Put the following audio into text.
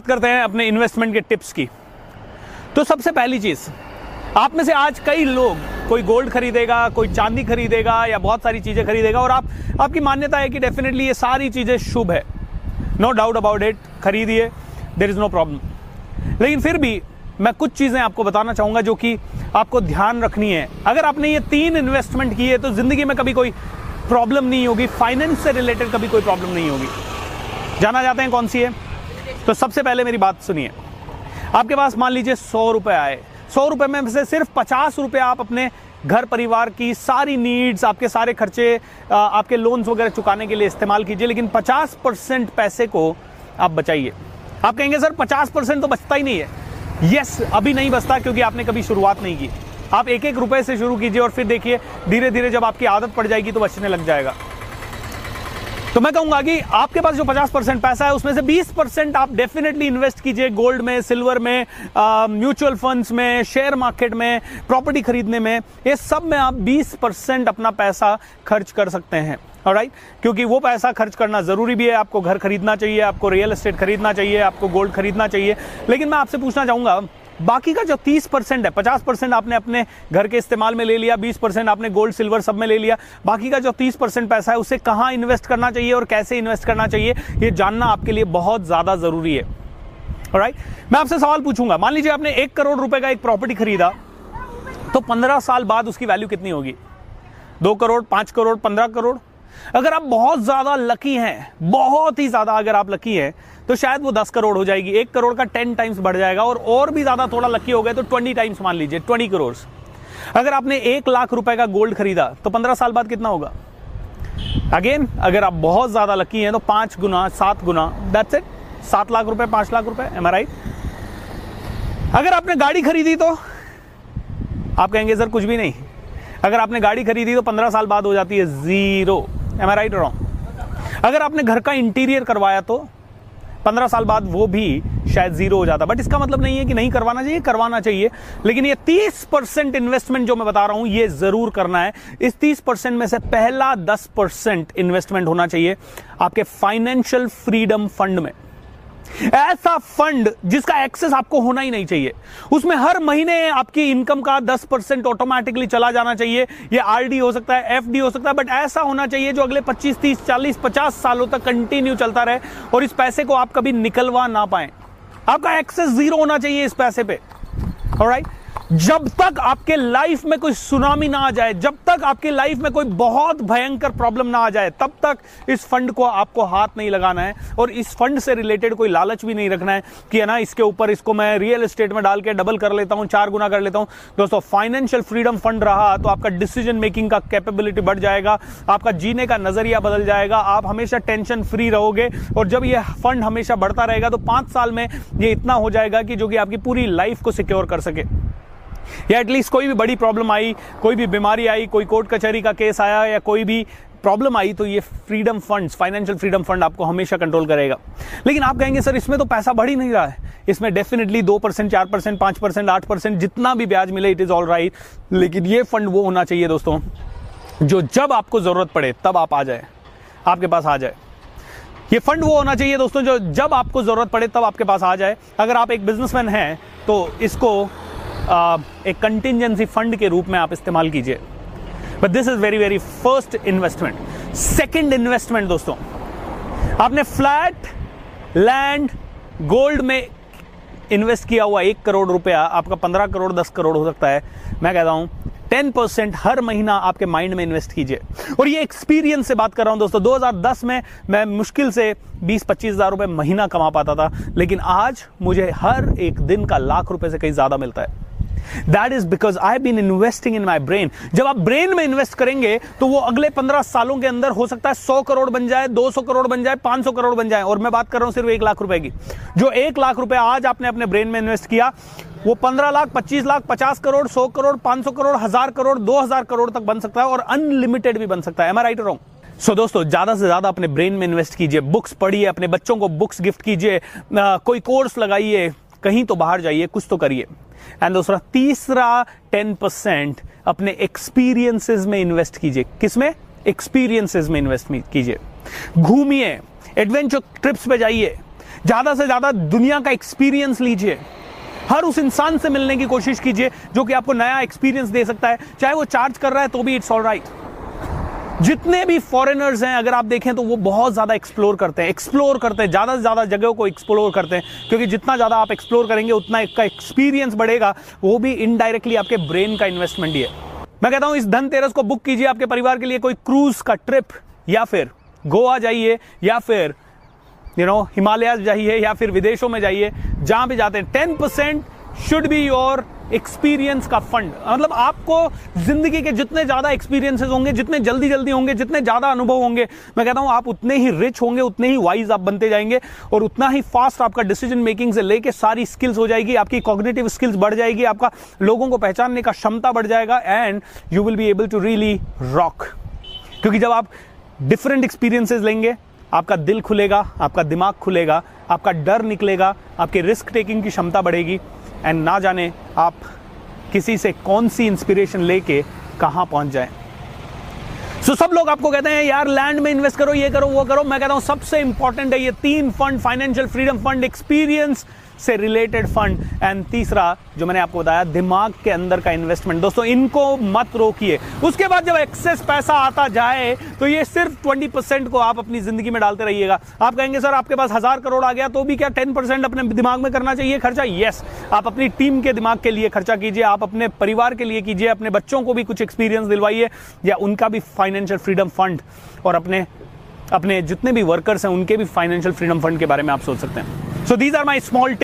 बात करते हैं अपने इन्वेस्टमेंट के टिप्स की। तो सबसे पहली चीज़, आप में से आज कई लोग कोई गोल्ड खरीदेगा, कोई चांदी खरीदेगा या बहुत सारी चीज़ें खरीदेगा और आप, आपकी मान्यता है कि डेफिनेटली ये सारी चीज़ें शुभ है। नो डाउट अबाउट इट खरीदिए देर इज़ नो प्रॉब्लम लेकिन फिर भी मैं कुछ चीज़ें आपको बताना चाहूँगा जो कि आपको ध्यान रखनी है। अगर आपने ये तीन इन्वेस्टमेंट किए तो ज़िंदगी में कभी कोई प्रॉब्लम नहीं होगी फाइनेंस से रिलेटेड कभी कोई प्रॉब्लम नहीं होगी। जाना चाहते हैं कौन सी है? तो सबसे पहले मेरी बात सुनिए। आपके पास मान लीजिए सौ रुपए आए। सौ रुपए में से सिर्फ़ पचास रुपए आप अपने घर परिवार की सारी नीड्स, आपके सारे खर्चे आपके लोन्स वगैरह चुकाने के लिए इस्तेमाल कीजिए, लेकिन पचास परसेंट पैसे को आप बचाइए। आप कहेंगे, सर, पचास परसेंट तो बचता ही नहीं है। यस अभी नहीं बचता, क्योंकि आपने कभी शुरुआत नहीं की। आप एक एक रुपए से शुरू कीजिए और फिर देखिए धीरे धीरे जब आपकी आदत पड़ जाएगी तो बचने लग जाएगा। तो मैं कहूँगा कि आपके पास जो 50 परसेंट पैसा है, उसमें से 20 परसेंट आप डेफिनेटली इन्वेस्ट कीजिए गोल्ड में सिल्वर में म्यूचुअल फंड्स में शेयर मार्केट में प्रॉपर्टी खरीदने में। ये सब में आप 20 परसेंट अपना पैसा खर्च कर सकते हैं। राइट क्योंकि वो पैसा खर्च करना ज़रूरी भी है। आपको घर खरीदना चाहिए, आपको रियल एस्टेट खरीदना चाहिए, आपको गोल्ड खरीदना चाहिए। लेकिन मैं आपसे पूछना चाहूँगा बाकी का जो 30 परसेंट है 50 परसेंट आपने अपने घर के इस्तेमाल में ले लिया 20 परसेंट आपने गोल्ड सिल्वर सब में ले लिया। बाकी का जो 30 परसेंट पैसा है, उसे कहाँ इन्वेस्ट करना चाहिए और कैसे इन्वेस्ट करना चाहिए, ये जानना आपके लिए बहुत ज़्यादा ज़रूरी है। राइट मैं आपसे सवाल पूछूँगा। मान लीजिए आपने एक करोड़ रुपए का एक प्रॉपर्टी खरीदा तो पंद्रह साल बाद उसकी वैल्यू कितनी होगी? दो करोड़, पाँच करोड़, पंद्रह करोड़? अगर आप बहुत ज़्यादा लकी हैं, बहुत ही ज़्यादा अगर आप लकी हैं तो शायद वो दस करोड़ हो जाएगी। एक करोड़ का टेन टाइम्स बढ़ जाएगा और और भी ज़्यादा थोड़ा लकी हो गए तो ट्वेंटी टाइम्स मान लीजिए ट्वेंटी करोड़ अगर आपने एक लाख रुपए का गोल्ड खरीदा तो पंद्रह साल बाद कितना होगा? अगेन अगर आप बहुत ज़्यादा लकी हैं तो पाँच गुना, सात गुना दैट्स इट सात लाख रुपए, पाँच लाख रुपए एम राइट अगर आपने गाड़ी खरीदी तो आप कहेंगे, सर, कुछ भी नहीं। अगर आपने गाड़ी खरीदी तो पंद्रह साल बाद हो जाती है ज़ीरो एम आई रॉन्ग अगर आपने घर का इंटीरियर करवाया तो पंद्रह साल बाद वो भी शायद ज़ीरो हो जाता। बट इसका मतलब नहीं है कि नहीं करवाना चाहिए करवाना चाहिए। लेकिन ये तीस परसेंट इन्वेस्टमेंट जो मैं बता रहा हूँ, ये ज़रूर करना है। इस तीस परसेंट में से पहला दस परसेंट इन्वेस्टमेंट होना चाहिए आपके फाइनेंशियल फ्रीडम फंड में। ऐसा फंड जिसका एक्सेस आपको होना ही नहीं चाहिए, उसमें हर महीने आपकी इनकम का 10 परसेंट ऑटोमेटिकली चला जाना चाहिए। ये आरडी हो सकता है एफडी हो सकता है बट ऐसा होना चाहिए जो अगले 25 30 40 50 सालों तक कंटिन्यू चलता रहे और इस पैसे को आप कभी निकलवा ना पाए। आपका एक्सेस ज़ीरो होना चाहिए इस पैसे पे। राइट जब तक आपके लाइफ में कोई सुनामी ना आ जाए, जब तक आपके लाइफ में कोई बहुत भयंकर प्रॉब्लम ना आ जाए, तब तक इस फंड को आपको हाथ नहीं लगाना है और इस फंड से रिलेटेड कोई लालच भी नहीं रखना है कि है ना, इसके ऊपर इसको मैं रियल एस्टेट में डाल के डबल कर लेता हूँ, चार गुना कर लेता हूँ। दोस्तों फाइनेंशियल फ्रीडम फंड रहा तो आपका डिसीज़न मेकिंग का कैपेबिलिटी बढ़ जाएगा, आपका जीने का नज़रिया बदल जाएगा, आप हमेशा टेंशन फ्री रहोगे और जब यह फंड हमेशा बढ़ता रहेगा तो पाँच साल में ये इतना हो जाएगा कि जो कि आपकी पूरी लाइफ को सिक्योर कर सके। या एटलीस्ट कोई भी बड़ी प्रॉब्लम आई, कोई भी बीमारी आई, कोई कोर्ट कचहरी का केस आया या कोई भी प्रॉब्लम आई तो ये freedom funds financial freedom fund आपको हमेशा कंट्रोल करेगा। लेकिन आप कहेंगे, सर, इसमें तो पैसा बढ़ ही नहीं रहा है। इसमें डेफिनेटली दो परसेंट, चार परसेंट, पाँच परसेंट, आठ परसेंट जितना भी ब्याज मिले इट इज़ ऑल राइट लेकिन ये फंड वो होना चाहिए दोस्तों, जो जब आपको ज़रूरत पड़े, तब आप आ जाए। आपके पास आ जाए। ये फंड वो होना चाहिए दोस्तों, जो जब आपको ज़रूरत पड़े, तब आपके पास आ जाए। अगर आप एक बिजनेसमैन हैं तो इसको एक कंटिजेंसी फंड के रूप में आप इस्तेमाल कीजिए। But this is very very first investment second investment दोस्तों, आपने फ्लैट लैंड गोल्ड में इन्वेस्ट किया हुआ एक करोड़ रुपया, आपका पंद्रह करोड़, दस करोड़ हो सकता है। मैं कहता हूँ टेन परसेंट हर महीना आपके माइंड में इन्वेस्ट कीजिए। और ये एक्सपीरियंस से बात कर रहा हूँ, दोस्तों 2010 में मैं मुश्किल से 20-25 हज़ार रुपए महीना कमा पाता था, लेकिन आज मुझे हर एक दिन का लाख रुपए से कहीं ज़्यादा मिलता है। That is because I been investing in my brain जब आप ब्रेन में इन्वेस्ट करेंगे तो वो अगले पंद्रह सालों के अंदर हो सकता है सौ करोड़ बन जाए दो सौ करोड़ बन जाए पाँच सौ करोड़ बन जाए। और मैं बात कर रहा हूँ सिर्फ़ एक लाख रुपए की। जो एक लाख रुपए आज आपने अपने ब्रेन में इन्वेस्ट किया वो पंद्रह लाख पच्चीस लाख पचास करोड़ सौ करोड़ पाँच सौ करोड़ हज़ार करोड़ दो हज़ार करोड़ तक बन सकता है और अनलिमिटेड भी बन सकता है। I right wrong so so, दोस्तों ज़्यादा से ज़्यादा अपने ब्रेन में इन्वेस्ट कीजिए बुक्स पढ़िए अपने बच्चों को बुक्स गिफ्ट कीजिए कोई कोर्स लगाइए कहीं तो बाहर जाइए कुछ तो करिए। एंड दूसरा, तीसरा टेन परसेंट अपने एक्सपीरियंसेस में इन्वेस्ट कीजिए। किसमें? एक्सपीरियंसेस में इन्वेस्ट कीजिए। घूमिए एडवेंचर ट्रिप्स पे जाइए। ज़्यादा से ज़्यादा दुनिया का एक्सपीरियंस लीजिए। हर उस इंसान से मिलने की कोशिश कीजिए जो कि आपको नया एक्सपीरियंस दे सकता है। चाहे वो चार्ज कर रहा है तो भी इट्स ऑल राइट जितने भी फॉरेनर्स हैं, अगर आप देखें तो वो बहुत ज़्यादा एक्सप्लोर करते हैं एक्सप्लोर करते हैं, ज़्यादा से ज़्यादा जगहों को एक्सप्लोर करते हैं, क्योंकि जितना ज़्यादा आप एक्सप्लोर करेंगे, उतना का एक्सपीरियंस बढ़ेगा, वो भी इनडायरेक्टली आपके ब्रेन का इन्वेस्टमेंट ही है। मैं कहता हूँ, इस धनतेरस को बुक कीजिए आपके परिवार के लिए कोई क्रूज का ट्रिप या फिर गोवा जाइए, या फिर यू नो हिमालय जाइए, या फिर विदेशों में जाइए, जहाँ भी जाते हैं ten percent should be your experience का फंड मतलब आपको ज़िंदगी के जितने ज़्यादा एक्सपीरियंसेस होंगे, जितने जल्दी जल्दी होंगे, जितने ज़्यादा अनुभव होंगे, मैं कहता हूँ आप उतने ही रिच होंगे, उतने ही वाइज आप बनते जाएँगे और उतना ही फास्ट आपका डिसीज़न मेकिंग से लेके सारी स्किल्स हो जाएगी, आपकी कॉग्निटिव स्किल्स बढ़ जाएगी, आपका लोगों को पहचानने का क्षमता बढ़ जाएगा and you will be able to really rock क्योंकि जब आप डिफरेंट एक्सपीरियंसेस लेंगे, आपका दिल खुलेगा, आपका दिमाग खुलेगा, आपका डर निकलेगा, आपके रिस्क टेकिंग की क्षमता बढ़ेगी। एंड ना जाने आप किसी से कौन सी इंस्पिरेशन लेके कहाँ पहुँच जाए। सो so, सब लोग आपको कहते हैं यार लैंड में इन्वेस्ट करो ये करो वो करो। मैं कहता हूँ सबसे इंपॉर्टेंट है ये तीन fund financial freedom fund experience से रिलेटेड फंड एंड तीसरा, जो मैंने आपको बताया, दिमाग के अंदर का इन्वेस्टमेंट दोस्तों, इनको मत रोकिए। उसके बाद जब एक्सेस पैसा आता जाए तो ये सिर्फ़ 20 परसेंट को आप अपनी ज़िंदगी में डालते रहिएगा। आप कहेंगे, सर, आपके पास हज़ार करोड़ आ गया तो भी क्या 10 परसेंट अपने दिमाग में करना चाहिए खर्चा? यस आप अपनी टीम के दिमाग के लिए खर्चा कीजिए। आप अपने परिवार के लिए कीजिए। अपने बच्चों को भी कुछ एक्सपीरियंस दिलवाइए। या उनका भी फाइनेंशियल फ्रीडम फंड और अपने अपने जितने भी वर्कर्स हैं, उनके भी फाइनेंशियल फ्रीडम फंड के बारे में आप सोच सकते हैं। So these are my small